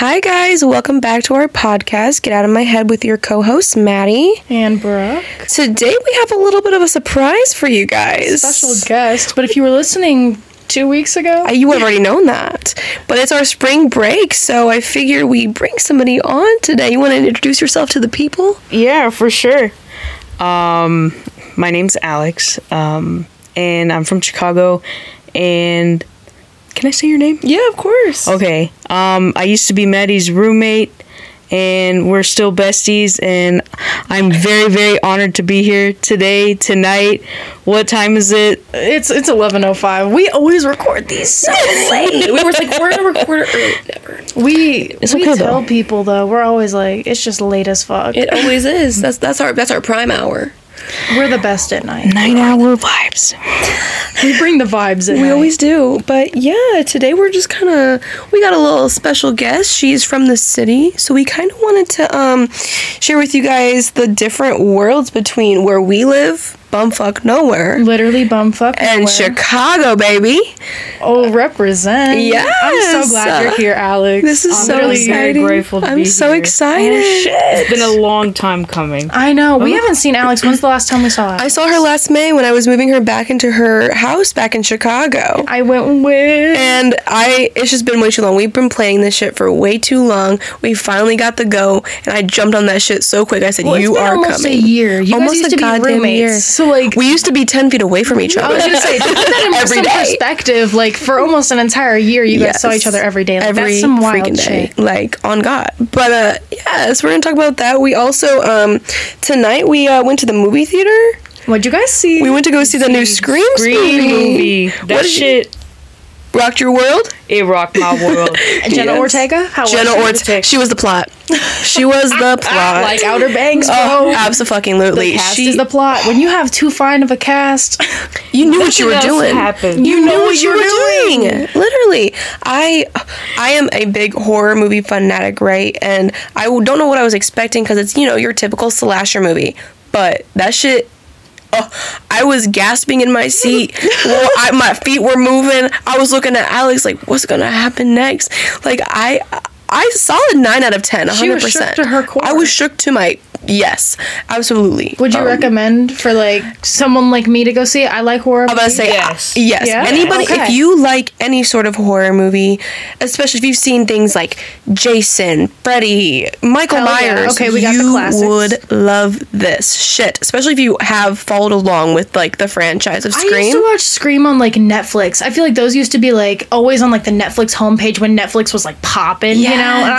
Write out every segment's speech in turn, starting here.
Hi, guys. Welcome back to our podcast, Get Out of My Head with your co hosts, Maddie. And Brooke. Today, we have a little bit of a surprise for you guys. Special guest. But if you were listening two weeks ago, You would have already known that. But it's our spring break, so I figured we bring somebody on today. You want to introduce yourself to the people? Yeah, for sure. Um, my name's Alex, um, and I'm from Chicago. And can I say your name? Yeah, of course. Okay. Um, I used to be Maddie's roommate, and we're still besties. And I'm very, very honored to be here today, tonight. What time is it? it's it's eleven oh five. We always record these so late. We were like, we're gonna record it early. Never. We It's we okay, tell though. people though, we're always like, it's just late as fuck. It always is. That's that's our that's our prime hour. We're the best at night. Nine hour vibes. We bring the vibes in. We always do. But yeah, today we're just kind of we got a little special guest. She's from the city, so we kind of wanted to um share with you guys the different worlds between where we live, bumfuck nowhere, literally bumfuck and nowhere. Chicago, baby. Oh, represent. Yes. I'm so glad you're here, Alex. This is I'm so really very exciting. grateful to I'm be so here. excited. Oh, it's been a long time coming. I know. We oh. haven't seen Alex. When's the last time we saw her? I saw her last May when I was moving her back into her house back in Chicago. I went with. And I, it's just been way too long. We've been playing this shit for way too long. We finally got the go, and I jumped on that shit so quick. I said, Well, it's "You been are almost coming." a year. You almost guys used a to be goddamn roommates. year. So like, We used to be ten feet away from each other. I was gonna say, to put that in Every perspective, like for almost an entire year, you guys saw each other every day. Like, every that's some wild freaking day, shit. like on God. But uh, yes, we're gonna talk about that. We also um tonight we uh, went to the movie theater. What'd you guys see? We went to go see the new Scream, Scream movie. What That you- shit, rocked your world. it rocked my world. Jenna Yes. Ortega. How Jenna she? Ortega. She was the plot. She was the plot. like Outer Banks, oh, bro. oh, absolutely. the cast She, is the plot. When you have too fine of a cast, you knew what you were doing. happened. You knew what you were doing. Literally, I, I am a big horror movie fanatic, right? And I don't know what I was expecting because it's you know your typical slasher movie, but that shit. Oh, I was gasping in my seat. well, I, my feet were moving. I was looking at Alex like, what's gonna happen next? Like I, I solid nine out of ten. Hundred percent. to her core. I was shook to my yes, absolutely. would you Um, recommend for like someone like me to go see it? I like horror. I'm gonna say Yes. yes. yes. Yeah? Anybody, Okay. if you like any sort of horror movie, especially if you've seen things like Jason, Freddy, Michael Hell yeah. Myers, Okay, we got the you classics. would love this shit. Especially if you have followed along with like the franchise of Scream. I used to watch Scream on like Netflix. I feel like those used to be like always on like the Netflix homepage when Netflix was like popping, you know.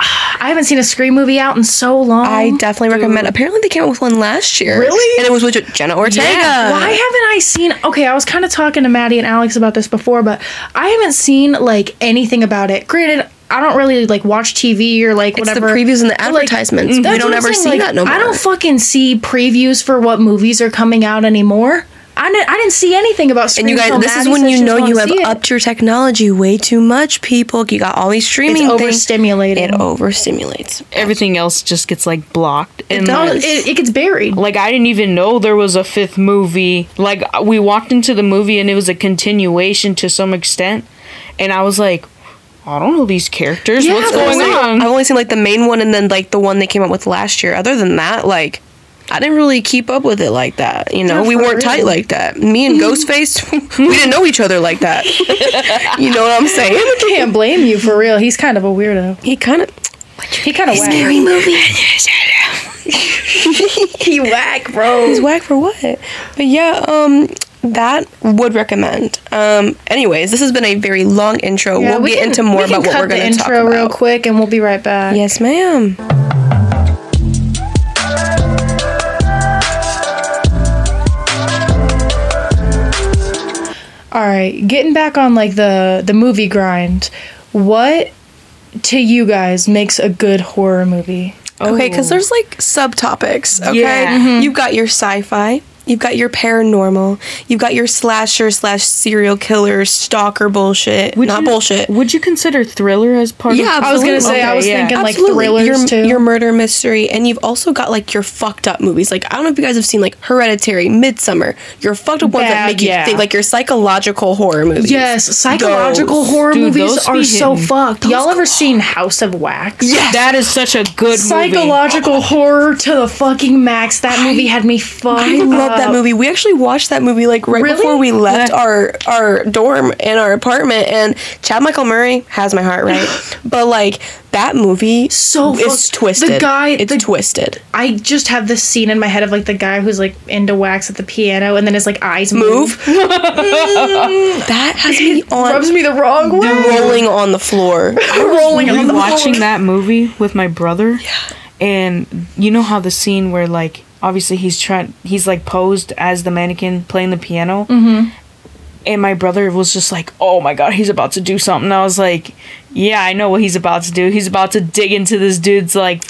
I, haven't seen a Scream movie out in so long. I definitely recommend. Apparently, they came out with one last year. Really? And it was with Jenna Ortega. Why haven't I seen? Okay, I was kind of talking to Maddie and Alex about this before, but I haven't seen like anything about it. Granted, I don't really like watch TV or like It's the whatever. previews and the But, like, advertisements. we don't ever saying, see like, that no more. I don't fucking see previews for what movies are coming out anymore. I didn't, I didn't see anything about Scream. and you guys, till this is when you know you have upped your technology way too much, people. You got all these It's streaming things. overstimulating. It overstimulates. Everything else just gets like blocked. And No, like, it, it gets buried. like I didn't even know there was a fifth movie. Like we walked into the movie and it was a continuation to some extent, and I was like, I don't know these characters. Yeah, What's going like- on? I've only seen like the main one and then like the one they came out with last year. Other than that, like I didn't really keep up with it like that. You know, we weren't tight like that. Me and Ghostface, we didn't know each other like that. you know what I'm saying? Can't blame you for real. He's kind of a weirdo. He kind of He kind of whack. scary movie. He whack, bro. He's whack for what? But yeah, um, that would recommend. Um, anyways, this has been a very long intro. Yeah, we'll we get can- into more we about what we're going to talk about. intro real quick, and we'll be right back. Yes, ma'am. All right, getting back on like the the movie grind. What to you guys makes a good horror movie? Okay, because there's like subtopics. Okay, Yeah. Mm-hmm. you've got your sci-fi, You've got your paranormal. You've got your slasher slash serial killer stalker bullshit. Not you, bullshit. Would you consider thriller as part Yeah, of Yeah, I was gonna Absolutely. say I was yeah. thinking like Absolutely. thrillers your, too. Your murder mystery, and you've also got like your fucked up movies. Like I don't know if you guys have seen like Hereditary, Midsommar. Your fucked up ones that Bad, make you think like your psychological horror movies. yes, psychological Those. horror Dude, movies are be so hitting. fucked. Y'all ever seen House of Wax? Yes. That is such a good movie. Psychological horror to the fucking max. That movie had me fucked. I love that movie. We actually watched that movie like right Really? before we left Yeah. our our dorm and our apartment. And Chad Michael Murray has my heart right, but like that movie So is fuck- the twisted. guy- it's the- twisted. I just have this scene in my head of like the guy who's like into wax at the piano, and then his like eyes move. Move. that has me on Rubs me the wrong way. rolling on the floor. rolling on the watching floor. that movie with my brother. Yeah. And you know how the scene where like obviously he's trying he's like posed as the mannequin playing the piano. Mm-hmm. And my brother was just like, "Oh my god, he's about to do something." I was like, "Yeah, I know what he's about to do. He's about to dig into this dude's like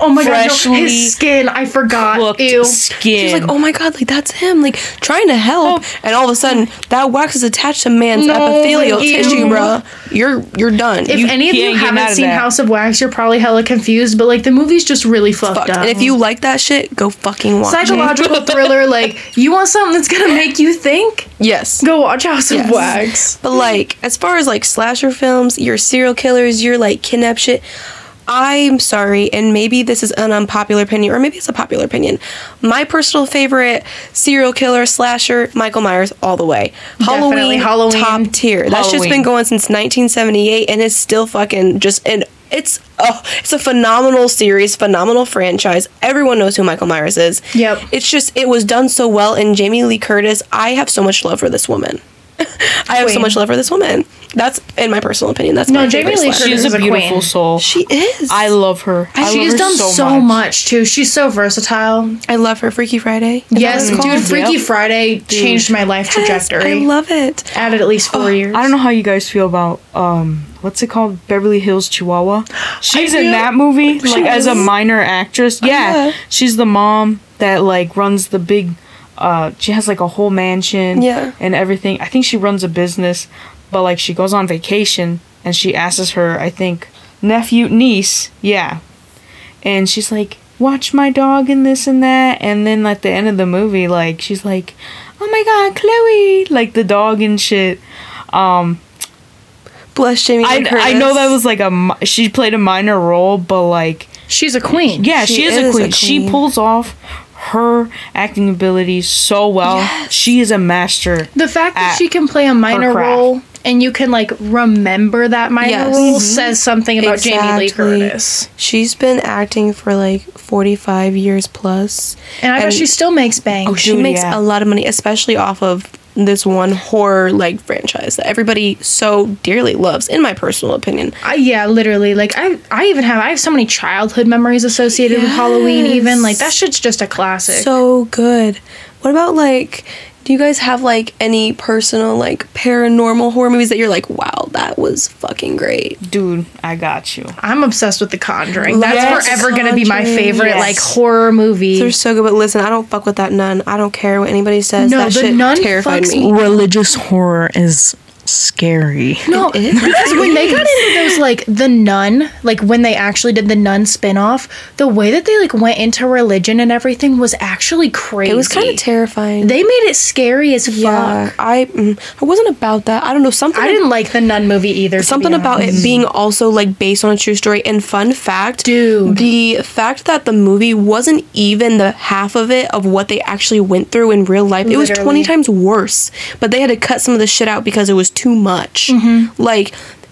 Oh my god, no, his skin. I forgot. cooked Ew. skin." She's like, oh my god, like that's him, like trying to help, oh. and all of a sudden that wax is attached to man's No, epithelial ew. tissue, bruh. You're you're done. If you any of you ain't getting out haven't seen. House of Wax, you're probably hella confused. But like the movie's just really fucked, fucked. up. And if you like that shit, go fucking watch it. psychological thriller, like you want something that's gonna make you think, Yes. go watch House Yes. of Wax. But like, as far as like slasher films, your serial killers, your like kidnap shit, I'm sorry, and maybe this is an unpopular opinion, or maybe it's a popular opinion. My personal favorite serial killer slasher, Michael Myers, all the way. Definitely Halloween, Halloween. top tier. That's just been going since 1978, and it's still fucking just and. It's oh, it's a phenomenal series, phenomenal franchise. Everyone knows who Michael Myers is. Yep. It's just it was done so well, and Jamie Lee Curtis. I have so much love for this woman. I have so much love for this woman. That's in my personal opinion. That's No, my Jamie Lee. Curtis She's is a a beautiful queen. soul. She is. I love her. I love She's her done so, so, much. too. She's so versatile. I love her. Freaky Friday. Yes, what dude. Freaky Yep. Friday changed my life Yes, trajectory. I love it. Added at least four years. I don't know how you guys feel about um what's it called Beverly Hills Chihuahua. She's in that movie like as a minor actress. Yeah, yeah. she's the mom that like runs the big. Uh, she has like a whole mansion. Yeah. and everything. I think she runs a business, but like she goes on vacation and she asks her, I think nephew niece, yeah, and she's like, watch my dog and this and that, and then at the end of the movie, like she's like, oh my god, Chloe, like the dog and shit. Um, Bless Jamie Lee I, Curtis. I know that was like a she played a minor role, but like She's a queen. yeah, She she, is, is a a queen. She pulls off her acting abilities so well. Yes. She is a master. The fact that she can play a minor role and you can like remember that minor Yes. role Mhm. says something about Jamie Lee Curtis. She's been acting for like 45 years plus. And I bet she still makes bank. Oh, she Dude, makes yeah. a lot of money, especially off of this one horror like franchise that everybody so dearly loves, in my personal opinion. I, yeah, literally. Like I, I even have I have so many childhood memories associated with Halloween. Even like that shit's just a classic. So good. What about like do you guys have like any personal like paranormal horror movies that you're like, wow, that was fucking great? Dude, I got you. I'm obsessed with The Conjuring. That's Yes, forever gonna be my favorite Yes. like horror movie. They're so good, but listen, I don't fuck with that nun. I don't care what anybody says. No, that the shit nun terrified fucks me. me. Religious horror is scary. No, because when they got into those like the nun, like when they actually did the nun spin-off, the way that they like went into religion and everything was actually crazy. It was kind of terrifying. They made it scary as fuck. yeah, I mm, I wasn't about that. I don't know something. I didn't like the nun movie either. something about it being also like based on a true story and fun fact Dude. the fact that the movie wasn't even the half of it of what they actually went through in real life it was 20 times worse but they had to cut some of the shit out because it was too much Mm-hmm. like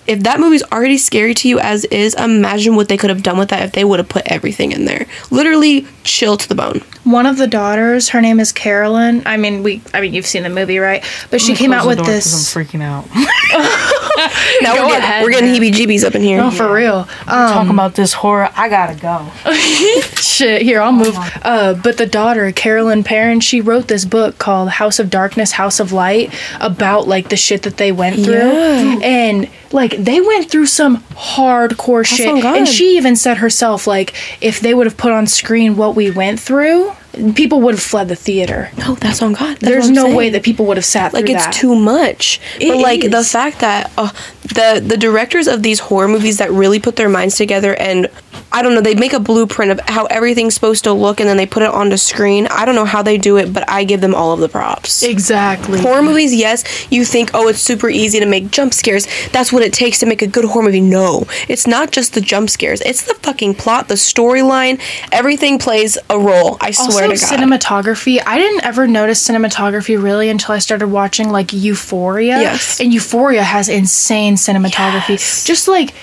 if that movie's already scary to you as is imagine what they could have done with that if they would have put everything in there literally chill to the bone One of the daughters, her name is Carolyn. I mean, we. I mean, you've seen the movie, right? But she came out with Close the door 'cause this. I'm freaking out. now Go we're getting, ahead, we're getting heebie-jeebies up in here Oh, for real. Um, Talking about this horror, I gotta go. shit. Here, I'll move. Uh, but the daughter, Carolyn Perron, she wrote this book called House of Darkness, House of Light about like the shit that they went through, Yeah. and like they went through some hardcore shit. And she even said herself, like, if they would have put on screen what we went through. people would have fled the theater. No, that's on God. That's There's no saying. way that people would have sat like it's that. too much It but like the fact that uh, the the directors of these horror movies that really put their minds together and i don't know they make a blueprint of how everything's supposed to look and then they put it onto screen i don't know how they do it but i give them all of the props exactly. horror movies yes you think oh it's super easy to make jump scares that's what it takes to make a good horror movie no it's not just the jump scares it's the fucking plot the storyline everything plays a role i swear also, to god cinematography. I didn't ever notice cinematography really until I started watching like Euphoria. Yes. And Euphoria has insane cinematography. Yes. Just like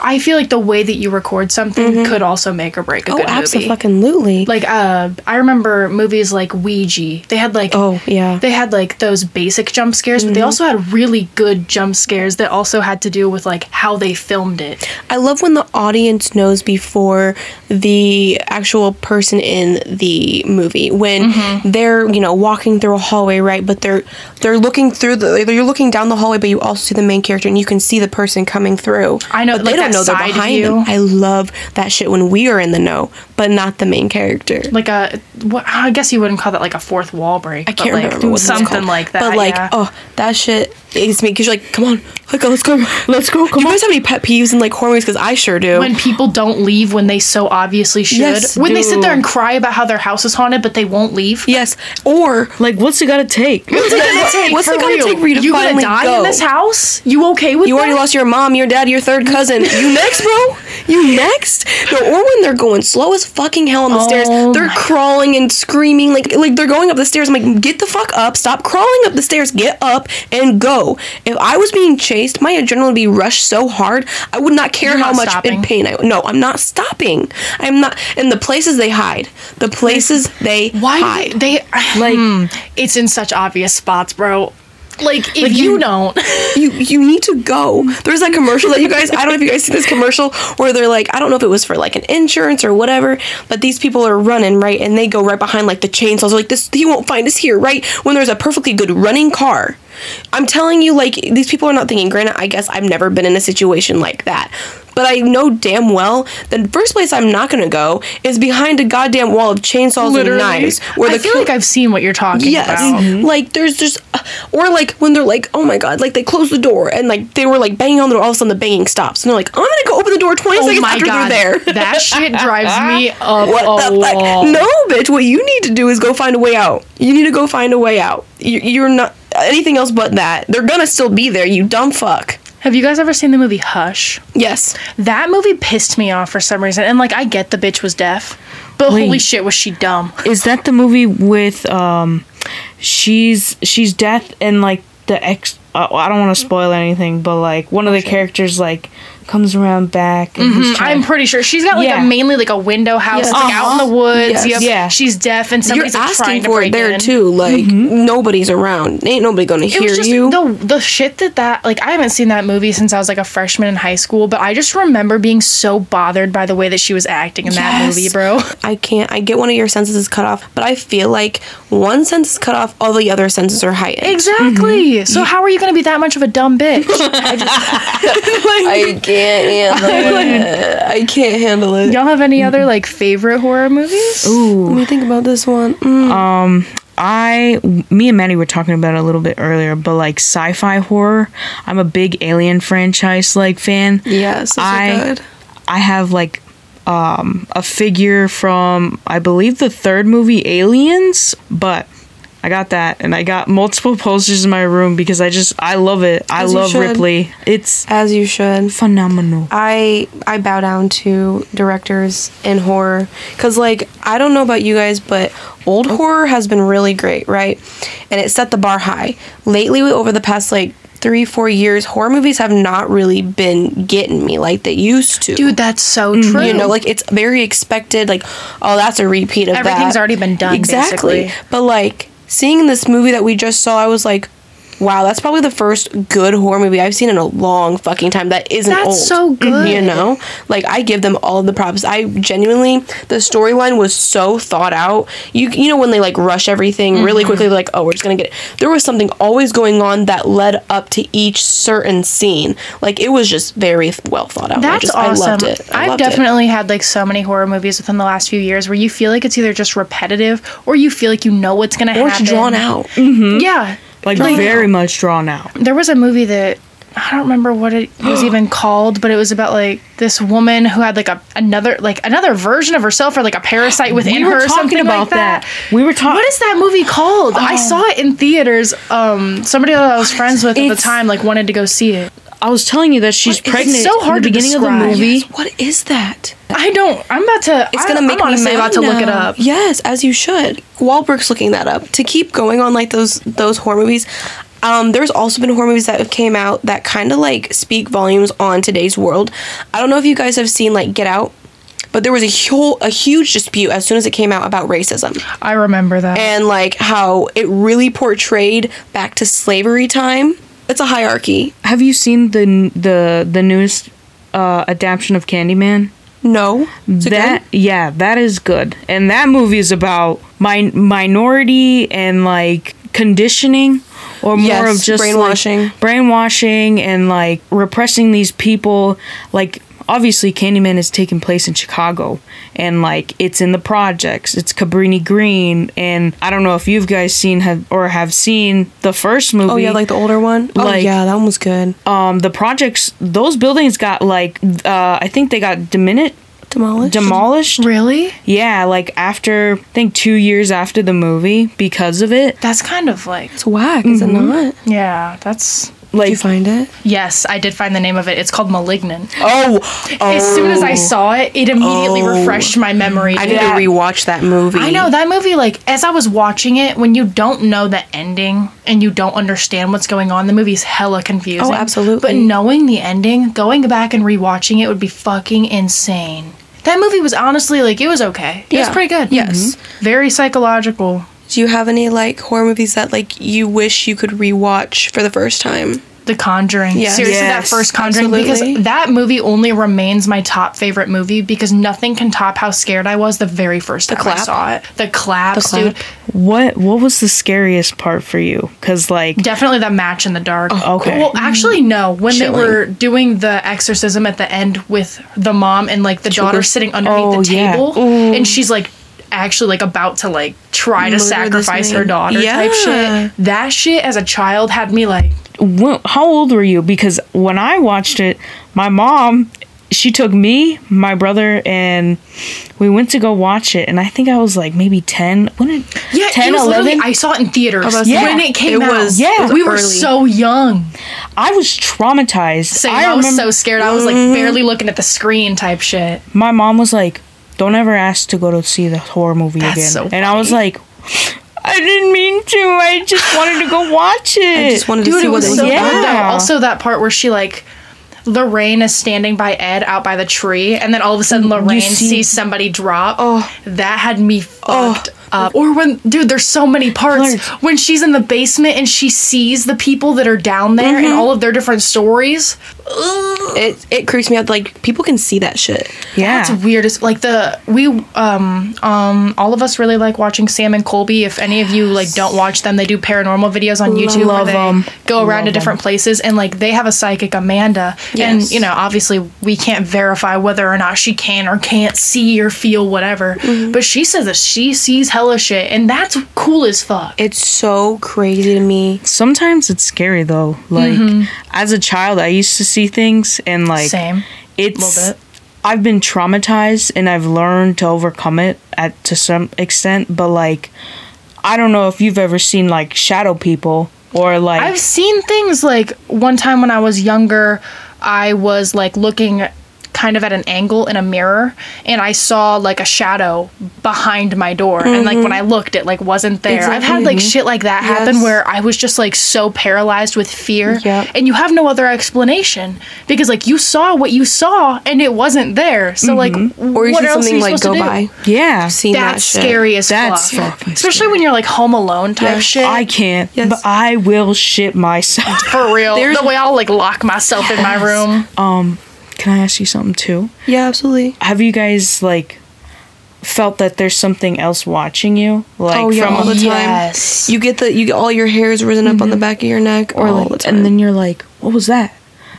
I feel like the way that you record something could also make or break a oh good movie. absolutely Like uh I remember movies like Ouija. They had like oh yeah they had like those basic jump scares, but they also had really good jump scares that also had to do with like how they filmed it. I love when the audience knows before the actual person in the movie when Mm-hmm. they're you know walking through a hallway right but they're they're looking through the you're looking down the hallway but you also see the main character and you can see the person coming through I know, but like they don't know they're behind view. them I love that shit when we are in the know but not the main character Like a what I guess you wouldn't call that like a fourth wall break. I can't like, remember what it's something like that. But like, yeah. oh, that shit is me because you're like, come on, like, let's go, Let's go. Come Do Come you on. guys have any pet peeves in like horror movies? Because I sure do. when people don't leave when they so obviously should. Yes, when they sit there and cry about how their house is haunted, but they won't leave. yes, or Like, what's it gotta take? What's it gonna take? What's it gonna take for you to You finally gonna die go? in this house? You okay with that? You that? already lost your mom, your dad, your third cousin. You next, bro? You next? No, or when they're going slow as fucking hell on the stairs, Oh they're my crawling and screaming like like they're going up the stairs. I'm like, get the fuck up, stop crawling up the stairs, get up and go. If I was being chased, my adrenaline would be rushed so hard, I would not care You're how not much stopping? in pain I. No, I'm not stopping. I'm not. And the places they hide, the places they Why hide. they, they like? Hmm, it's in such obvious spots, bro. Like if you, you- don't, you you need to go. There's that commercial that you guys I don't know if you guys see this commercial where they're like I don't know if it was for like an insurance or whatever, but these people are running right and they go right behind like the chainsaws. Like this he won't find us here, right? When there's a perfectly good running car. I'm telling you, like these people are not thinking. Granted, I guess I've never been in a situation like that, but I know damn well the first place I'm not gonna go is behind a goddamn wall of chainsaws Literally. and knives. Where I the feel kill- like I've seen what you're talking Yes. about. Mm-hmm. Mm-hmm. Like there's just uh, or like when they're like, oh my god, like they close the door and like they were like banging on the door, all of a sudden the banging stops. And they're like, I'm gonna go open the door 20 Oh seconds my after god, they're there. that shit drives me up what a the fuck? wall. No, bitch, what you need to do is go find a way out. You need to go find a way out. You're not anything else but that. They're gonna still be there, you dumb fuck. Have you guys ever seen the movie Hush? Yes. That movie pissed me off for some reason. And like I get the bitch was deaf, but Wait. holy shit was she dumb. Is that the movie with um, she's she's death and like the ex? Uh, I don't want to spoil anything, but like one of the characters like comes around back and he's mm-hmm. trying. I'm pretty sure she's got like Yeah. a mainly like a window house Yes. like out in the uh-huh. woods. Yes. Yep. Yeah. She's deaf and You're somebody's like, asking for it there in. too. Like mm-hmm. nobody's around. Ain't nobody gonna It hear was just you. the the shit that that like I haven't seen that movie since I was like a freshman in high school, but I just remember being so bothered by the way that she was acting in that movie, bro. I can't. I get one of your senses is cut off, but I feel like one sense is cut off, all the other senses are heightened. Exactly. Mm-hmm. So how are you going to be that much of a dumb bitch? I can't handle it. I can't handle it. Y'all have any other like favorite horror movies? Ooh. Let me think about this one. Mm. I, me and Maddie were talking about it a little bit earlier, but like sci-fi horror, I'm a big Alien franchise like fan. Yes, I good. I have like um a figure from I believe the third movie Aliens, but I got that and I got multiple posters in my room because I just I love it. I As you love. Ripley. It's As you should. phenomenal. I I bow down to directors in horror because like I don't know about you guys, but old horror has been really great, right? And it set the bar high. Lately, over the past like three four years, horror movies have not really been getting me like they used to. Dude, that's so mm-hmm. true. you know, like it's very expected. Like, oh, that's a repeat of that. Everything's already been done, Exactly. basically. But like seeing this movie that we just saw, I was like, wow, that's probably the first good horror movie I've seen in a long fucking time that isn't That's old. so good. You know? Like I give them all of the props. I genuinely the storyline was so thought out. You you know when they like rush everything really Mm-hmm. quickly like, oh, we're just going to get it. There was something always going on that led up to each certain scene. Like it was just very well thought out. I That's just, awesome. I loved it. I have loved it. definitely had like so many horror movies within the last few years where you feel like it's either just repetitive or you feel like you know what's gonna or happen. it's drawn out. Yeah. Like, Drawn very out. much drawn out. There was a movie that I don't remember what it was even called, but it was about like this woman who had like a another like another version of herself or like a parasite within we her or something about like that. that. We were talking. What is that movie called? I saw it in theaters. Um, somebody that I was friends with at the time like wanted to go see it. I was telling you that she's What is- pregnant. It's so hard in the to beginning of the describe. movie. What is that? I don't. I'm about to. It's I- gonna make I'm honestly me mad about to look it up. Yes, as you should. Wahlberg's looking that up to keep going on like those those horror movies. Um, there's also been horror movies that have came out that kind of like speak volumes on today's world. I don't know if you guys have seen like Get Out, but there was a whole a huge dispute as soon as it came out about racism I remember that. and like how it really portrayed back to slavery time. It's a hierarchy. Have you seen the the the newest uh, adaptation of Candyman? No, that yeah, that is good. And that movie is about min- minority and like conditioning or more Yes, of just like, brainwashing. brainwashing and like repressing these people like obviously Candyman is taking place in Chicago and like it's in the projects. It's Cabrini Green and I don't know if you've guys seen have or have seen the first movie. Oh yeah, like the older one. oh Like- yeah, that one was good. um the projects those buildings got like uh I think they got diminished Demolished. demolished really? yeah, like after I think two years after the movie because of it. That's kind of like. It's whack, is it not? Yeah, that's. Did Like you find it? Yes, I did find the name of it. It's called Malignant. Oh, As soon as I saw it, it immediately Oh. refreshed my memory. I need Yeah. to rewatch that movie. I know that movie. Like as I was watching it, when you don't know the ending and you don't understand what's going on, the movie's hella confusing. Oh, absolutely. But knowing the ending, going back and rewatching it would be fucking insane. That movie was honestly like it was okay. It was pretty good. Yes. Mhm. Very psychological. Do you have any like horror movies that like you wish you could rewatch for the first time? The Conjuring. Yes. Seriously, that first Conjuring absolutely. because that movie only remains my top favorite movie because nothing can top how scared I was the very first time I saw it. The claps, clap? dude. what what was the scariest part for you? Cuz like Definitely that match in the dark. Oh, okay. Well, actually, no. When Chilling. they were doing the exorcism at the end with the mom and like the daughter sitting underneath Oh, the yeah. table, and she's like actually like about to like try to Murder this sacrifice her man. daughter type Yeah. shit. That shit as a child had me like wh- how old were you? Because when I watched it, my mom she took me, my brother, and we went to go watch it. And I think I was like maybe ten. When it, yeah, 10, it was 11? I saw it in theaters was- yeah. when it came It out. was- Yeah. it was we were so young. I was traumatized. Same, I, was so scared. I was like barely looking at the screen type shit. my mom was like, "Don't ever ask to go to see the horror movie That's again." so and I was like, "I didn't mean to. I just wanted to go watch it." I just wanted to Dude, see it what was it was so Yeah. good though. Also, that part where she like. Lorraine is standing by Ed out by the tree, and then all of a sudden Lorraine see- sees somebody drop. Oh. that had me fucked up. Or when, dude, there's so many parts when she's in the basement and she sees the people that are down there and all of their different stories. It it creeps me out. Like people can see that shit. yeah. It's weird. It's like the we um um all of us really like watching Sam and Colby. If any of you like don't watch them, they do paranormal videos on YouTube Love where they 'em. go around to Love different places and like they have a psychic Amanda. Yes. And you know, obviously we can't verify whether or not she can or can't see or feel whatever. But she says that she sees hella shit and that's cool as fuck. It's so crazy to me. Sometimes it's scary though. Like mm-hmm. as a child, I used to see things and like Same. it's Little bit. I've been traumatized and I've learned to overcome it at to some extent, but like I don't know if you've ever seen like shadow people or like I've seen things like one time when I was younger, I was like looking kind of at an angle in a mirror and I saw like a shadow behind my door and like when I looked it like wasn't there. I've had like shit like that happen where I was just like so paralyzed with fear Yep. and you have no other explanation because like you saw what you saw and it wasn't there. So like Or you what see else something you like go by. Yeah. Seen that That's shit. scary as That's fuck. Especially when you're like home alone type Yeah. shit. I can't, Yes. but I will shit myself. for real. There's- the way I'll like lock myself in my room. um, can I ask you something too? Yeah, absolutely. Have you guys like felt that there's something else watching you? Oh, like oh yeah, from all the time. Yes. You get the you get all your hairs risen up on the mm-hmm. back of your neck, or all like, the time. and then you're like, what was that?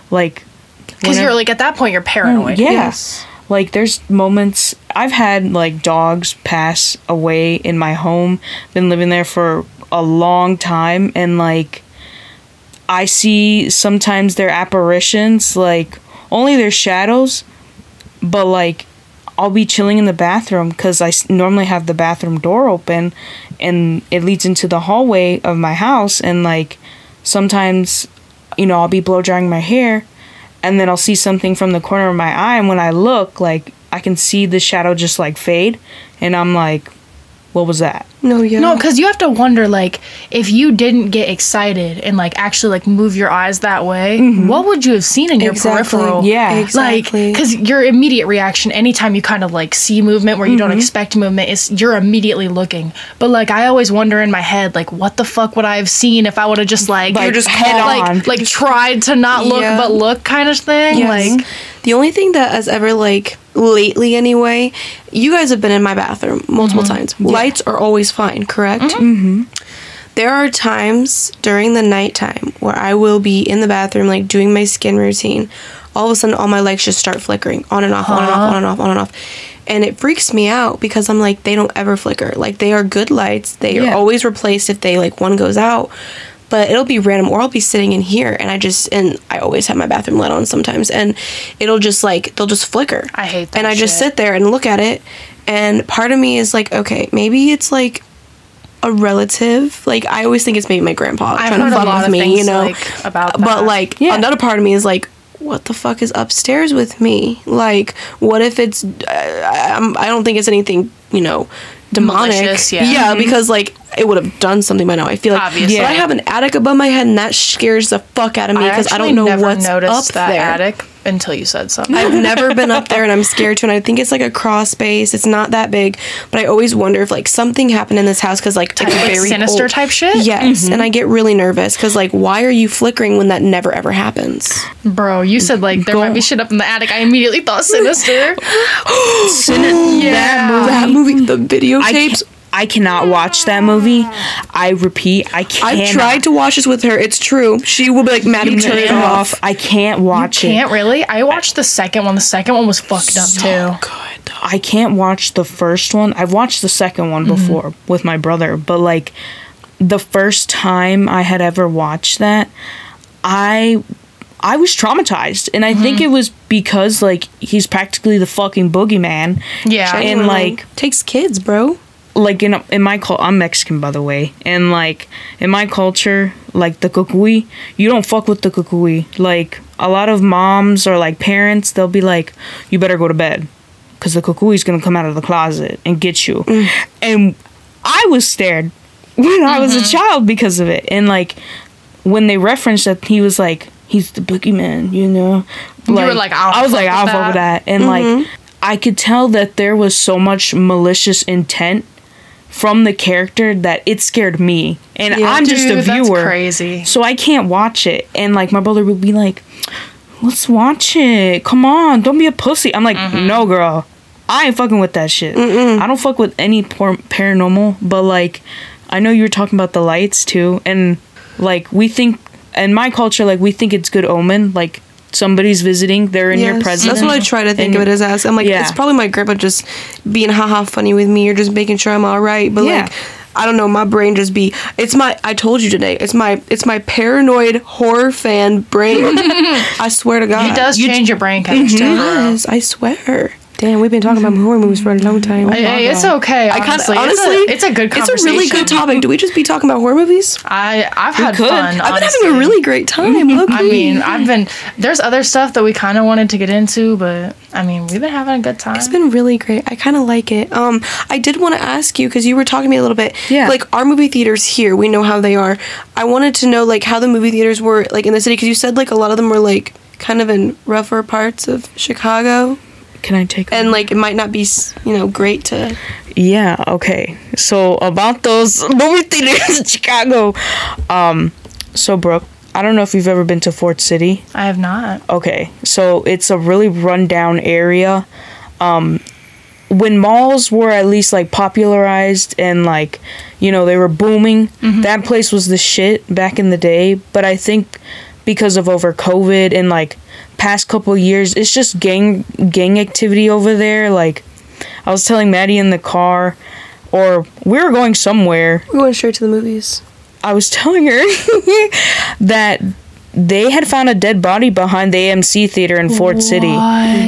Like, Because you're like at that point you're oh, paranoid. yeah. Yes. Like there's moments I've had like dogs pass away in my home, been living there for a long time and like I see sometimes their apparitions like only their shadows but like I'll be chilling in the bathroom cuz I normally have the bathroom door open and it leads into the hallway of my house and like sometimes you know I'll be blow drying my hair and then I'll see something from the corner of my eye and when I look like I can see the shadow just like fade and I'm like what was that? no, yeah. No, because you have to wonder, like, if you didn't get excited and like actually like move your eyes that way, what would you have seen in your Exactly. peripheral? Yeah. Exactly. Like, because your immediate reaction anytime you kind of like see movement where you don't expect movement is you're immediately looking. But like, I always wonder in my head, like, what the fuck would I have seen if I would have just like, Like, just head like, on. like tried to not look Yeah. but look kind of thing? Yes. Like, the only thing that has ever like lately anyway, you guys have been in my bathroom multiple times. Lights are always fine, correct? Mm-hmm. There are times during the nighttime where I will be in the bathroom like doing my skin routine. All of a sudden all my lights just start flickering on and off, on and off, on and off, on and off. And it freaks me out because I'm like, they don't ever flicker. Like they are good lights. They are always replaced if they like one goes out but it'll be random or I'll be sitting in here and I just and I always have my bathroom light on sometimes and it'll just like they'll just flicker. I hate that And I just sit there and look at it and part of me is like, okay, maybe it's like a relative. Like I always think it's maybe my grandpa I've trying to fuck with me, you know. like, about but like Yeah. another part of me is like what the fuck is upstairs with me? Like, what if it's? Uh, I'm, I don't think it's anything, you know, demonic. Malicious, yeah. Mm-hmm. because like it would have done something by now. I feel like, Obviously. but I have an attic above my head, and that scares the fuck out of me because I, actually don't know what's up that there. attic until you said something. I've never been up there and I'm scared to and I think it's like a cross space. It's not that big, but I always wonder if like something happened in this house cuz like it's Like very sinister old. type shit? Yes, and mm-hmm. I get really nervous cuz like why are you flickering when that never ever happens? Bro, you said like there might be shit up in the attic. I immediately thought sinister. Sinister. Yeah. That movie, the I videotapes. Can't, I cannot watch that movie. I repeat, I can't. I've tried to watch this with her. It's true. She will be like, Maddie, turn it off. I can't watch it. Can't really. I watched the second one. The second one was fucked up too. Good. I can't watch the first one. I've watched the second one mm-hmm. before with my brother, but like the first time I had ever watched that, I I was traumatized, and I think mm-hmm. it was because like he's practically the fucking boogeyman. Yeah. and like takes kids, bro. Like in in my cul I'm Mexican by the way, and like in my culture, like the cucuy, you don't fuck with the cucuy. Like a lot of moms or like parents, they'll be like, "You better go to bed, because the cucuy's gonna come out of the closet and get you." Mm. And I was scared when I was a mm-hmm. child because of it, and like when they referenced that he was like he's the boogeyman, you know. You were like, I was like, I'll fuck with that. that, and like mm-hmm. I could tell that there was so much malicious intent from the character that it scared me, and Yeah. I'm just a Dude, that's viewer, crazy. so I can't watch it. And like my brother would be like, "Let's watch it. Come on, don't be a pussy." I'm like, Mm-hmm. "No, girl, I ain't fucking with that shit. I don't fuck with any por- paranormal." But like, I know you were talking about the lights too, and like we think in my culture, like we think it's good omen, like. Somebody's visiting, they're in your presence. That's what I try to think And- of it as. as. I'm like, Yeah. it's probably my grandpa just being haha funny with me or just making sure I'm all right. But Yeah. like, I don't know, my brain just be. It's my. I told you today. It's my. It's my paranoid horror fan brain. I swear to God. It does You- change your brain chemistry. bro. Yes, I swear. Damn, we've been talking about horror movies for a long time. Hey, hey, it's okay. I honestly. honestly, it's a, it's a good It's a really good topic. Do we just be talking about horror movies? I I've had fun. I've been having a really great time. I mean, I've been there's other stuff that we kind of wanted to get into, but I mean, we've been having a good time. It's been really great. I kind of like it. Um, I did want to ask you because you were talking to me a little bit. Yeah. Like our movie theaters here, we know how they are. I wanted to know like how the movie theaters were like in the city because you said like a lot of them were like kind of in rougher parts of Chicago Can I take? and like it might not be you know great to. Yeah, okay. So about those movie theaters in Chicago. Um so Brooke, I don't know if you've ever been to Ford City. I have not. Okay. So it's a really rundown area. Um when malls were at least like popularized and like you know they were booming, that place was the shit back in the day, but I think because of over COVID and like past couple years, it's just gang gang activity over there like I was telling Maddie in the car, or we were going somewhere. We went straight to the movies. I was telling her that they had found a dead body behind the AMC theater in Ford City,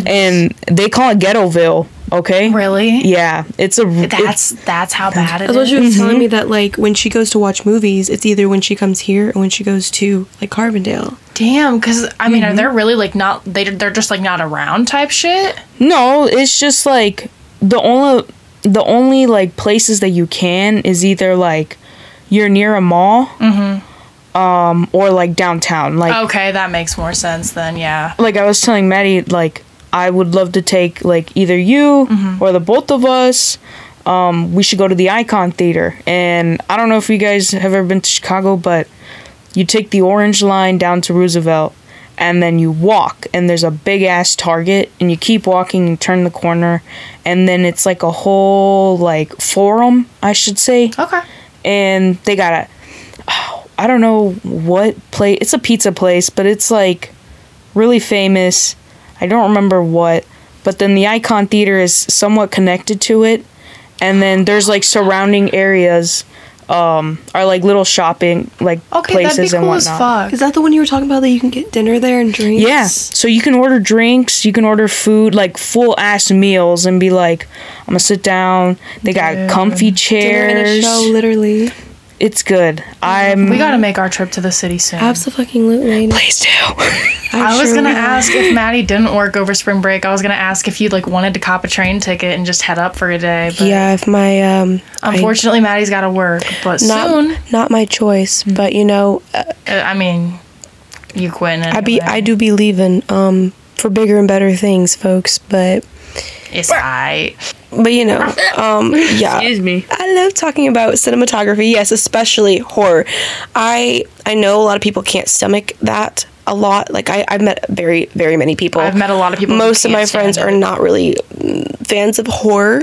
and they call it Ghettoville. Okay. Really? Yeah, it's a. it's- That's that's how bad it That's what is. she was telling me mm-hmm. that like when she goes to watch movies, it's either when she comes here or when she goes to like Carbondale. Damn, because I mean, mm-hmm. are they really like not? They they're just like not around type shit. no, it's just like the only the only like places that you can is either like you're near a mall, mm-hmm. um, or like downtown. Like Okay, that makes more sense then. Yeah. like I was telling Maddie, like I would love to take like either you or the both of us. Um, we should go to the Icon Theater, and I don't know if you guys have ever been to Chicago, but you take the Orange Line down to Roosevelt, and then you walk, and there's a big ass Target, and you keep walking, and turn the corner, and then it's like a whole like forum, I should say Okay. and they got a I don't know what place. It's a pizza place, but it's like really famous. I don't remember what, but then the Icon Theater is somewhat connected to it, and then there's like surrounding areas um are like little shopping like Okay, places that'd be and cool as whatnot. fuck. Is that the one you were talking about that you can get dinner there and drinks? Yeah, so you can order drinks, you can order food, like full ass meals, and be like, I'm gonna sit down. They got comfy chairs. Dinner and a chairs. show, literally. It's good. I'm. We gotta make our trip to the city soon. Absolutely. Please do. I was sure gonna will. ask if Maddie didn't work over spring break. I was gonna ask if you like wanted to cop a train ticket and just head up for a day. But Yeah, if my um, I- Unfortunately, Maddie's got to work, but not soon. not my choice, but you know, uh, I mean, you quit. I be. I do be leaving um for bigger and better things, folks. But It's I. but you know, um, yeah. Excuse me. I love talking about cinematography. Yes, especially horror. I I know a lot of people can't stomach that a lot. Like I I've met very very many people. I've met a lot of people Most of my friends are not really mm, fans of horror,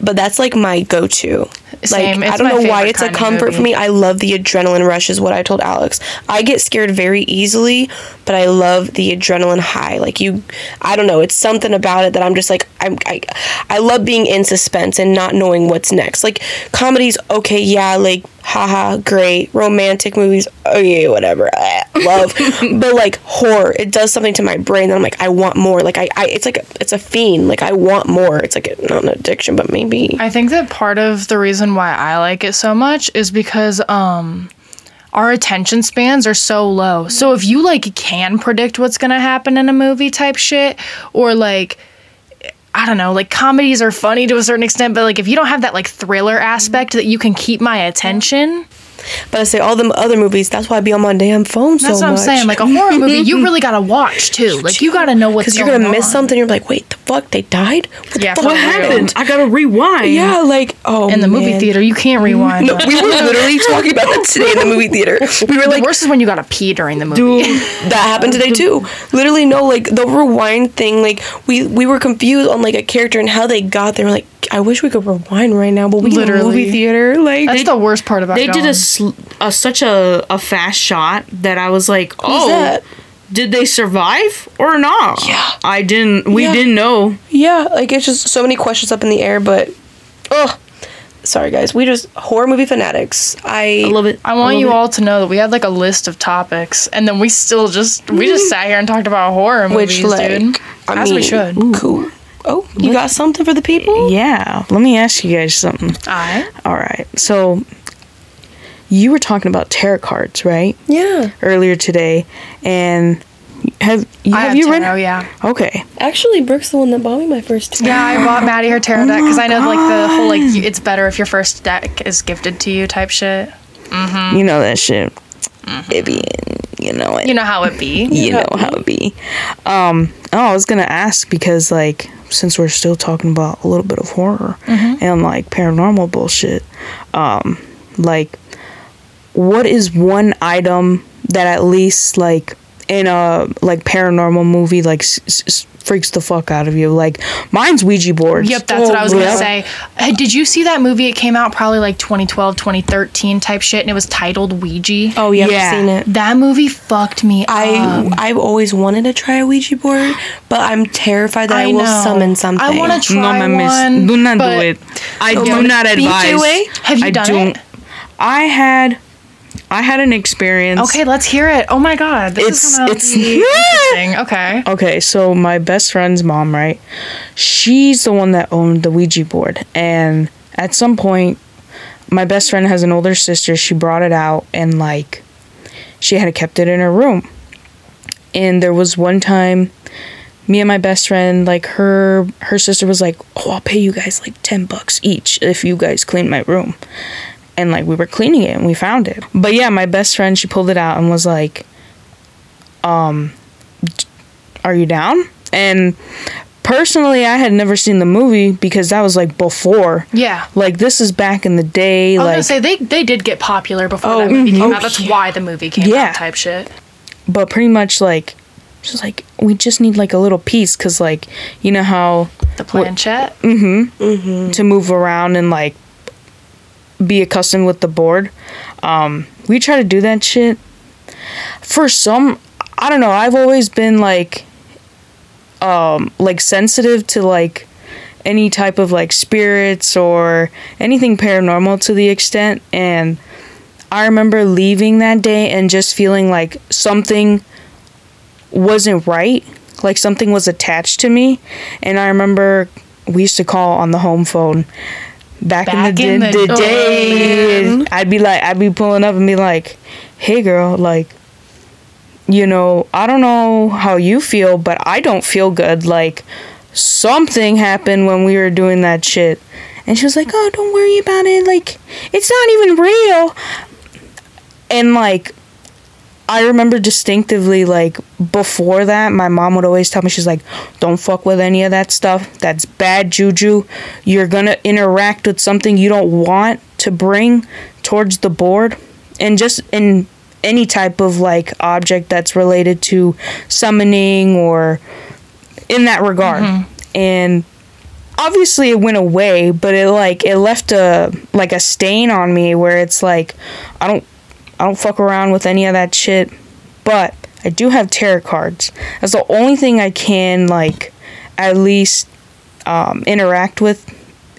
but that's like my go-to. Same. Like It's I don't know why it's a comfort for me. I love the adrenaline rush is what I told Alex. I get scared very easily, but I love the adrenaline high. Like you I don't know, it's something about it that I'm just like I'm I, I love being in suspense and not knowing what's next. Like comedies okay, yeah, like haha, great. Romantic movies, oh yeah, whatever. Love. but like horror, it does something to my brain that I'm like I want more. Like I, I it's like a, it's a fiend. Like I want more. It's like a, not an addiction, but maybe I think that part of the reason why I like it so much is because um our attention spans are so low. So if you like can predict what's going to happen in a movie type shit or like I don't know, like comedies are funny to a certain extent, but like if you don't have that like thriller aspect that you can keep my attention, But I say all the other movies. That's why I be on my damn phone so that's what I'm much. saying. Like a horror movie, you really gotta watch too. Like you gotta know what's because you're going gonna miss on. something. You're like, wait, the fuck, they died. What Yeah, the for fuck happened? I gotta rewind. Yeah, like oh, in the movie theater. You can't rewind. No, we were literally talking about that today in the movie theater. We were the like, worst is when you gotta pee during the movie. Dude, that happened today too. Literally, no, like the rewind thing. Like we we were confused on like a character and how they got there. We're like, I wish we could rewind right now, but we in a Literally. movie theater. Like That's the worst part about they did a, sl- a such a, a fast shot that I was like, oh, that? did they survive or not? Yeah. I didn't. We Yeah. didn't know. Yeah, like it's just so many questions up in the air, but oh, sorry guys, we just horror movie fanatics. I, I love it. I want love you it. all to know that we had like a list of topics, and then we still just we just mm-hmm. sat here and talked about horror movies, which like dude. I As mean, we should. Cool. Oh, you got something for the people? Yeah. Let me ask you guys something. I All right. So you were talking about tarot cards, right? Yeah. Earlier today, and have you I have have you tarot, read? yeah. Okay. Actually, Brooke's the one that bought me my first tarot. Yeah, I bought Maddie her tarot oh deck because I know like the whole like it's better if your first deck is gifted to you type shit. Mm-hmm. You know that shit. It be, you know it. You know how it be. you know how it be. Um, oh, I was gonna ask because like since we're still talking about a little bit of horror and like paranormal bullshit, um, like what is one item that at least like in a like paranormal movie like s- s- freaks the fuck out of you? Like mine's Ouija boards. Yep, that's what I was Oh, gonna say. Uh, Did you see that movie? It came out probably like 2012, 2013 type shit, and it was titled Ouija. Oh yeah, Yeah. I've seen it. That movie fucked me I up. I've always wanted to try a Ouija board, but I'm terrified that I, will know. summon something. I want to try No, my miss, one. do not do it. I Oh, do not advise. Have you I done don't- it? I had, I had an experience. Okay, let's hear it. Oh my god, this It's- is gonna it's- be interesting. Okay. Okay, so my best friend's mom, right? She's the one that owned the Ouija board. And at some point, my best friend has an older sister. She brought it out and, like, she had kept it in her room. And there was one time, me and my best friend, like, her her sister was like, Oh, I'll pay you guys like 10 bucks each if you guys clean my room. And, like, we were cleaning it and we found it. But yeah, my best friend, she pulled it out and was like, um, are you down? And personally, I had never seen the movie because that was like before. Yeah. Like this is back in the day. I was like, gonna say they they did get popular before Oh, that movie came mhm. out. That's why the movie came Yeah. out. Type shit. but pretty much like, she's like, we just need like a little piece because like, you know how The planchette. Mm-hmm, mm-hmm, to move around and like be accustomed with the board. Um, we try to do that shit. For some, I don't know. I've always been like, um, like sensitive to like any type of like spirits or anything paranormal to the extent. And I remember leaving that day and just feeling like something wasn't right. Like something was attached to me. And I remember we used to call on the home phone back, Back in in the, the- the oh, day. I'd be like, I'd be pulling up and be like, hey girl, like, you know, I don't know how you feel, but I don't feel good. Like, something happened when we were doing that shit. And she was like, oh, don't worry about it. Like, it's not even real. And, like, I remember distinctively, like, before that, my mom would always tell me, she's like, don't fuck with any of that stuff. That's bad juju. You're gonna interact with something you don't want to bring towards the board. And just in any type of, like, object that's related to summoning or in that regard. Mm-hmm. And obviously it went away, but it like it left a like a stain on me where it's like I don't I don't fuck around with any of that shit. But I do have tarot cards. That's the only thing I can like at least um, interact with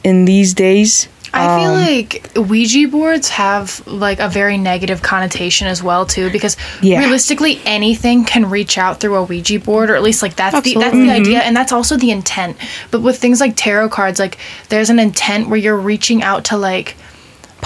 in these days. I feel Um, like Ouija boards have like a very negative connotation as well too, because Yeah. realistically anything can reach out through a Ouija board, or at least like that's the that's Absolutely. the idea, and that's also the intent. But with things like tarot cards, like there's an intent where you're reaching out to like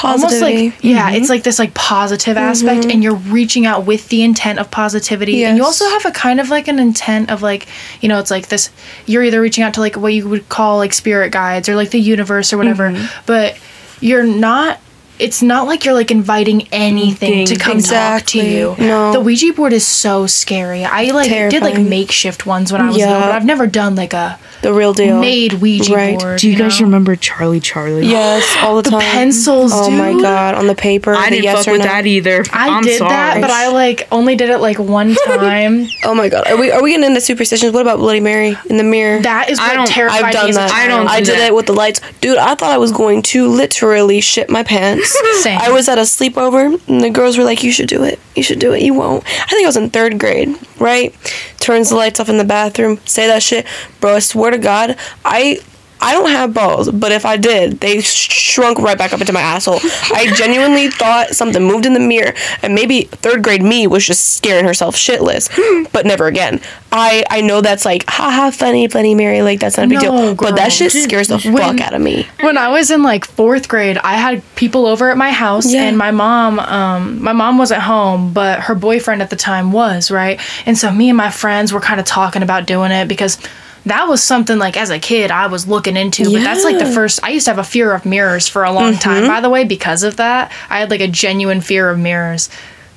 almost like yeah, mm-hmm. it's like this like positive aspect, mm-hmm. and you're reaching out with the intent of positivity, and you also have a kind of like an intent of like you know it's like this. You're either reaching out to like what you would call like spirit guides or like the universe or whatever, mm-hmm. but you're not. It's not like you're like inviting anything to come talk to you. No. The Ouija board is so scary. I like did like makeshift ones when I was Yeah. little, but I've never done like a the real deal. made Ouija Right. board. Do you, guys know? remember Charlie Charlie? Yes, all the, The time. pencils, Oh my god, on the paper. I the didn't yes fuck or with no. that either. I I'm did sorry. that, but I like only did it like one time. Oh my god, are we are we getting into superstitions? What about Bloody Mary in the mirror? that is I what don't- terrified I've done me that. I don't I did that. it with the lights, dude. I thought I was going to literally shit my pants. Same. I was at a sleepover, and the girls were like, "You should do it. You should do it. You won't." I think I was in third grade, right? Turns the lights off in the bathroom. Say that shit, bro. I swear to God, I. I don't have balls, but if I did, they shrunk right back up into my asshole. I genuinely thought something moved in the mirror, and maybe third grade me was just scaring herself shitless, but never again. I I know that's like haha funny, funny Mary, like that's not a big No, deal, but that shit scares the fuck out of me. when I was in like fourth grade, I had people over at my house, Yeah. and my mom, um, my mom wasn't home, but her boyfriend at the time was right, and so me and my friends were kind of talking about doing it because that was something like as a kid I was looking into. But that's like the first. I used to have a fear of mirrors for a long time. Mm-hmm. By the way, because of that, I had like a genuine fear of mirrors.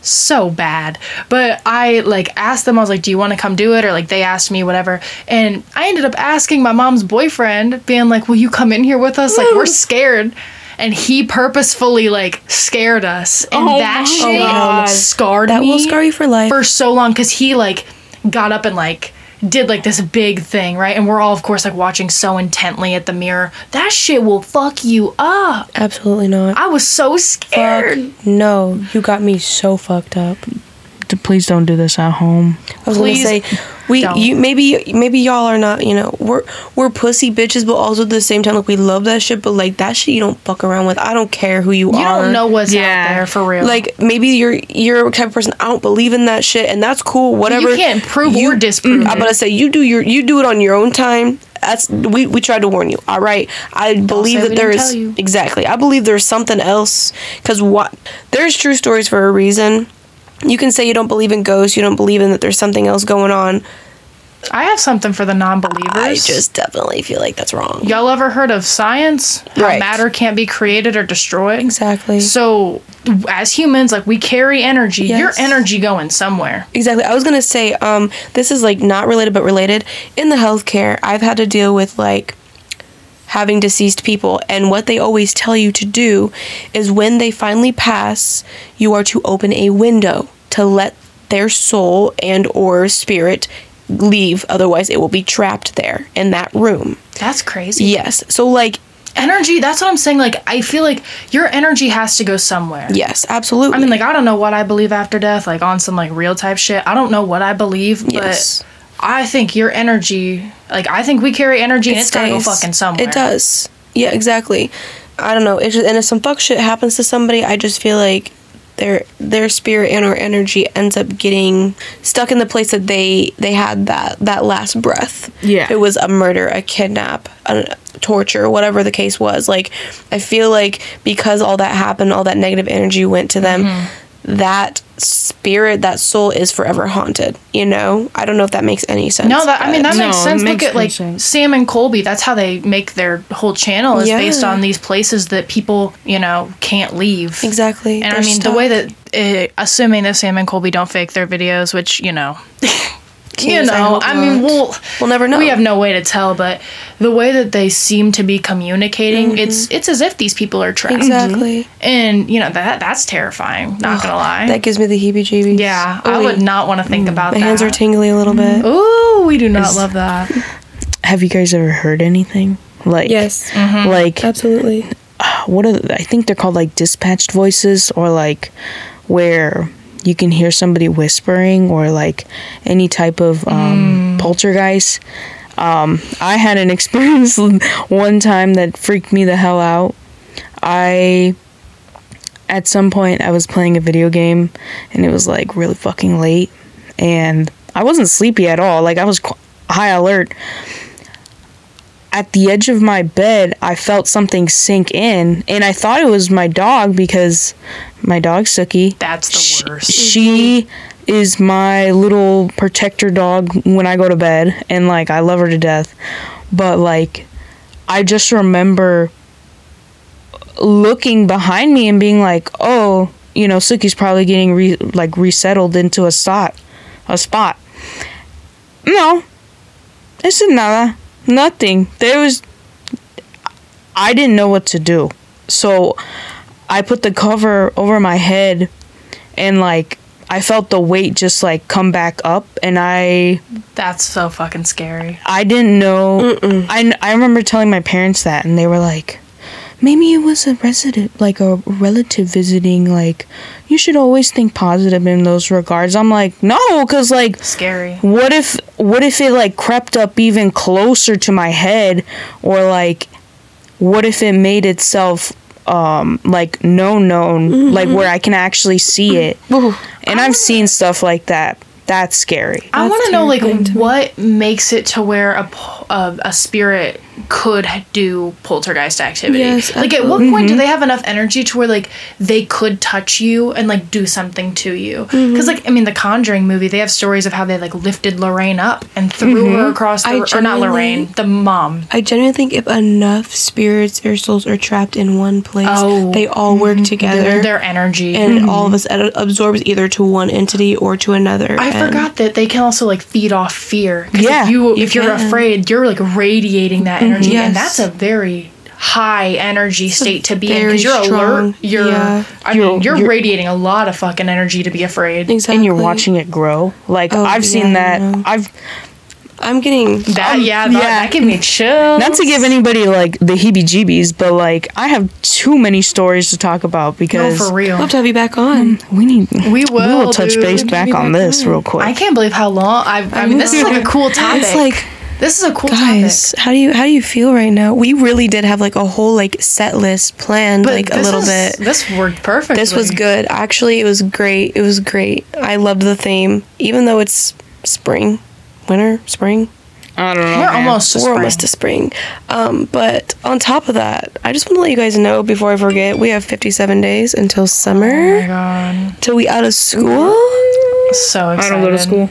So bad. But I like asked them, I was like, Do you want to come do it? Or like they asked me, whatever. And I ended up asking my mom's boyfriend, being like, Will you come in here with us? Like, we're scared. And he purposefully like scared us. And Oh that shit God. scarred That me will scar you for life. for so long because he like got up and like did like this big thing, right? And we're all of course like watching so intently at the mirror. That shit will fuck you up. Absolutely not. I was so scared. Fuck no, you got me so fucked up. D- Please don't do this at home. I was Please gonna say, we don't. you maybe maybe y'all are not you know we're we're pussy bitches, but also at the same time like we love that shit, but like that shit you don't fuck around with. I don't care who you, You are. You don't know what's Yeah. out there for real. Like maybe you're you're a type of person I don't believe in that shit, and that's cool. Whatever. you can't prove You- or disprove. I'm gonna say you do your you do it on your own time. That's we we tried to warn you. All right, I believe say that we there didn't is tell you. exactly. I believe there's something else because what there's true stories for a reason. You can say you don't believe in ghosts, you don't believe in that there's something else going on. I have something for the non-believers. I just definitely feel like that's wrong. y'all ever heard of science? How Right. matter can't be created or destroyed. Exactly. So, as humans, like we carry energy. Yes. Your energy going somewhere. Exactly. I was gonna say, um, this is like not related but related. In the healthcare, I've had to deal with like having deceased people, and what they always tell you to do is when they finally pass, you are to open a window to let their soul and or spirit leave. Otherwise, it will be trapped there in that room. That's crazy. Yes. So like, energy that's what i'm saying like i feel like your energy has to go somewhere yes, absolutely. i mean like i don't know what i believe after death like on some like real type shit i don't know what i believe Yes. but i think your energy like i think we carry energy and it's gotta go fucking somewhere It does. Yeah, exactly. I don't know. It's just, and if some fuck shit happens to somebody, I just feel like their their spirit and our energy ends up getting stuck in the place that they they had that that last breath. Yeah. If it was a murder, a kidnap, a torture, whatever the case was. Like I feel like because all that happened, all that negative energy went to them. Mm-hmm. That spirit, that soul is forever haunted. You know, I don't know if that makes any sense. no that i mean that but- No, makes sense makes look at like sense. sam and colby that's how they make their whole channel is based on these places that people you know can't leave exactly. and i They're mean the way that uh, assuming that sam and colby don't fake their videos which you know you Yes, I know i mean we'll We'll never know. We have no way to tell, but the way that they seem to be communicating, mm-hmm. it's it's as if these people are trapped. Mm-hmm. Exactly. And you know that that's terrifying. Not gonna lie. That gives me the heebie-jeebies. yeah, Oh, I would not want to think mm-hmm. about My that. hands are tingly a little bit. Mm-hmm. Ooh, we do not love that. Have you guys ever heard anything? Like Yes, like absolutely. Uh, what are I think they're called like dispatched voices or like where you can hear somebody whispering or like any type of um, poltergeist. Um, I had an experience one time that freaked me the hell out. I at some point I was playing a video game and it was like really fucking late and I wasn't sleepy at all. Like I was qu- high alert. At the edge of my bed, I felt something sink in and I thought it was my dog because my dog Suki That's the sh- worst. She is my little protector dog when I go to bed, and like I love her to death. But like, I just remember looking behind me and being like, "Oh, you know, Suki's probably getting re- like resettled into a spot, a spot." No, it's nada, nothing. There was. I didn't know what to do, so I put the cover over my head and like I felt the weight just like come back up and I That's so fucking scary. I didn't know I I remember telling my parents that and they were like maybe it was a resident, like a relative visiting. Like, you should always think positive in those regards. I'm like, no, because like, Scary. what if what if it like crept up even closer to my head, or like, what if it made itself um like known known like where I can actually see it. And I've seen stuff like that. That's scary. I want to know like terrifying to me. what makes it to where a po- a, a spirit could do poltergeist activity. Yes, like at what point do they mm-hmm. have enough energy to where like they could touch you and like do something to you? Mm-hmm. Because like I mean, the Conjuring movie, they have stories of how they like lifted Lorraine up and threw her mm-hmm. across the or not Lorraine, the mom. I genuinely think if enough spirits or souls are trapped in one place, Oh. they all work together. Their, their energy. and all of us absorbs either to one entity or to another. I forgot that they can also like feed off fear. Yeah, if you you if you're afraid, you're like radiating that energy, Yes. and that's a very high energy state to be in because you're strong- alert. You're, yeah. I You're- mean, you're, you're- radiating a lot of fucking energy to be afraid. Exactly. And you're watching it grow. Like Oh, I've seen yeah, I that. I've I'm getting. That yeah, that, yeah. that give me chills. not to give anybody like the heebie-jeebies, but like I have too many stories to talk about no because for real. love to have you back on. Mm, we need We we will, will touch dude. base Get back on back this on. real quick. I can't believe how long I. I mean, this is like a cool topic. It's like, this is a cool guys, how do you how do you feel right now? We really did have like a whole like set list planned, topic. like a little is- bit. This worked perfect. This was good. Actually, it was great. It was great. I loved the theme, even though it's spring, winter, spring. I don't know. We're man. almost. to We're spring. almost to spring. Um, but on top of that, I just want to let you guys know before I forget, we have 57 days until summer. Oh my god! till we out of school. So I excited. don't go to school.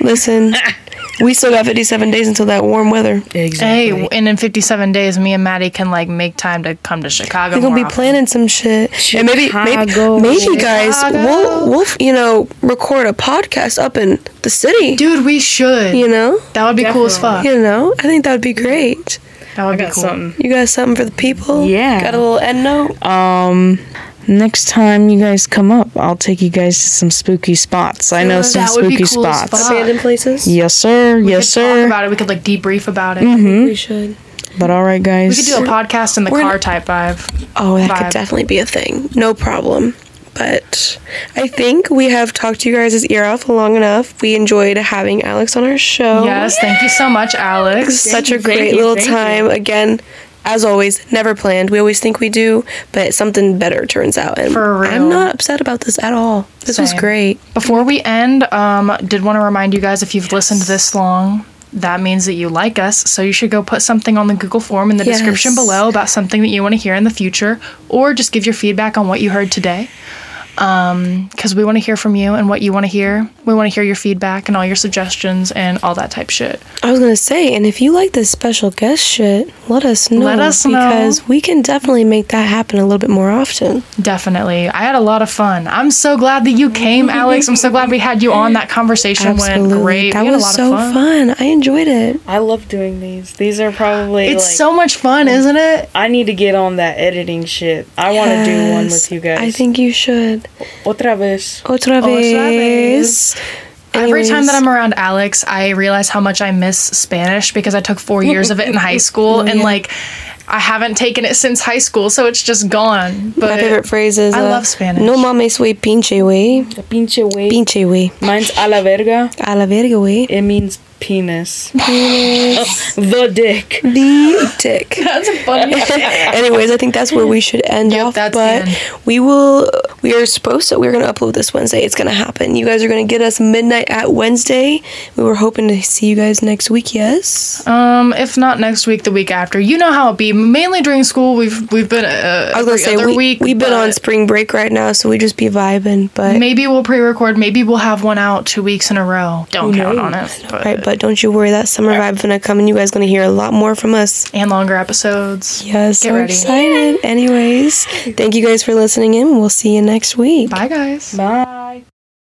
Listen, we still got 57 days until that warm weather. Exactly. Hey, and in 57 days, me and Maddie can like make time to come to Chicago. We're gonna be often. planning some shit, and maybe, maybe, Chicago. maybe, guys, we'll, we'll, you know, record a podcast up in the city. Dude, we should. You know, that would be cool as fuck. you know, I think that would be great. That would be got cool. something. You got something for the people? Yeah. Got a little end note? Um, next time you guys come up, I'll take you guys to some spooky spots. I know some That would be spooky cool spots. fuck. Abandoned places? Yes, sir. We yes, could talk sir. about it. We could like debrief about it. Mm-hmm. We should. But all right, guys. We could do a podcast in the We're car gonna- type vibe. Oh, that Vibe. could definitely be a thing. No problem. But I think we have talked to you guys' ear off long enough. We enjoyed having Alex on our show. Yes, thank you so much, Alex. Such a great you, little thank you. time. Again, as always, never planned. We always think we do, but something better turns out. And For real. I'm not upset about this at all. This was great. Before we end, um, did want to remind you guys if you've listened this long, that means that you like us. So you should go put something on the Google form in the description below about something that you want to hear in the future, or just give your feedback on what you heard today. Um, because we want to hear from you and what you want to hear. We want to hear your feedback and all your suggestions and all that type shit. I was gonna say, and if you like this special guest shit, let us know. Let us know. because we can definitely make that happen a little bit more often. Definitely. I had a lot of fun. I'm so glad that you came, Alex. I'm so glad we had you on. That conversation went great. That we had was a lot so of fun. fun. I enjoyed it. I love doing these. These are probably It's like, so much fun, isn't it? I need to get on that editing shit. I want to do one with you guys. I think you should. Otra vez. Otra vez. Every time that I'm around Alex, I realize how much I miss Spanish because I took four years of it in high school and like I haven't taken it since high school, so it's just gone. But My favorite phrase is I uh, love Spanish. No mames wey pinche way. The pinche way. Pinche way. Mine's a la verga. A la verga way. It means penis. the dick. The dick. that's a funny. Anyways, I think that's where we should end Yep, off. that's but we will. We are supposed to. We're gonna upload this Wednesday. It's gonna happen. You guys are gonna get us midnight at Wednesday. We were hoping to see you guys next week. Yes. um, if not next week, the week after. You know how it be. Mainly during school, we've we've been uh, I was gonna say we, week. we've been on spring break right now, so we just be vibing. But Maybe we'll pre-record. Maybe we'll have one out two weeks in a row. Don't count on it. But, right, but don't you worry. That summer vibe is gonna come, and you guys gonna hear a lot more from us. and longer episodes. Yes, Get so ready. excited. Anyways, thank you guys for listening in. We'll see you next week. Bye, guys. Bye.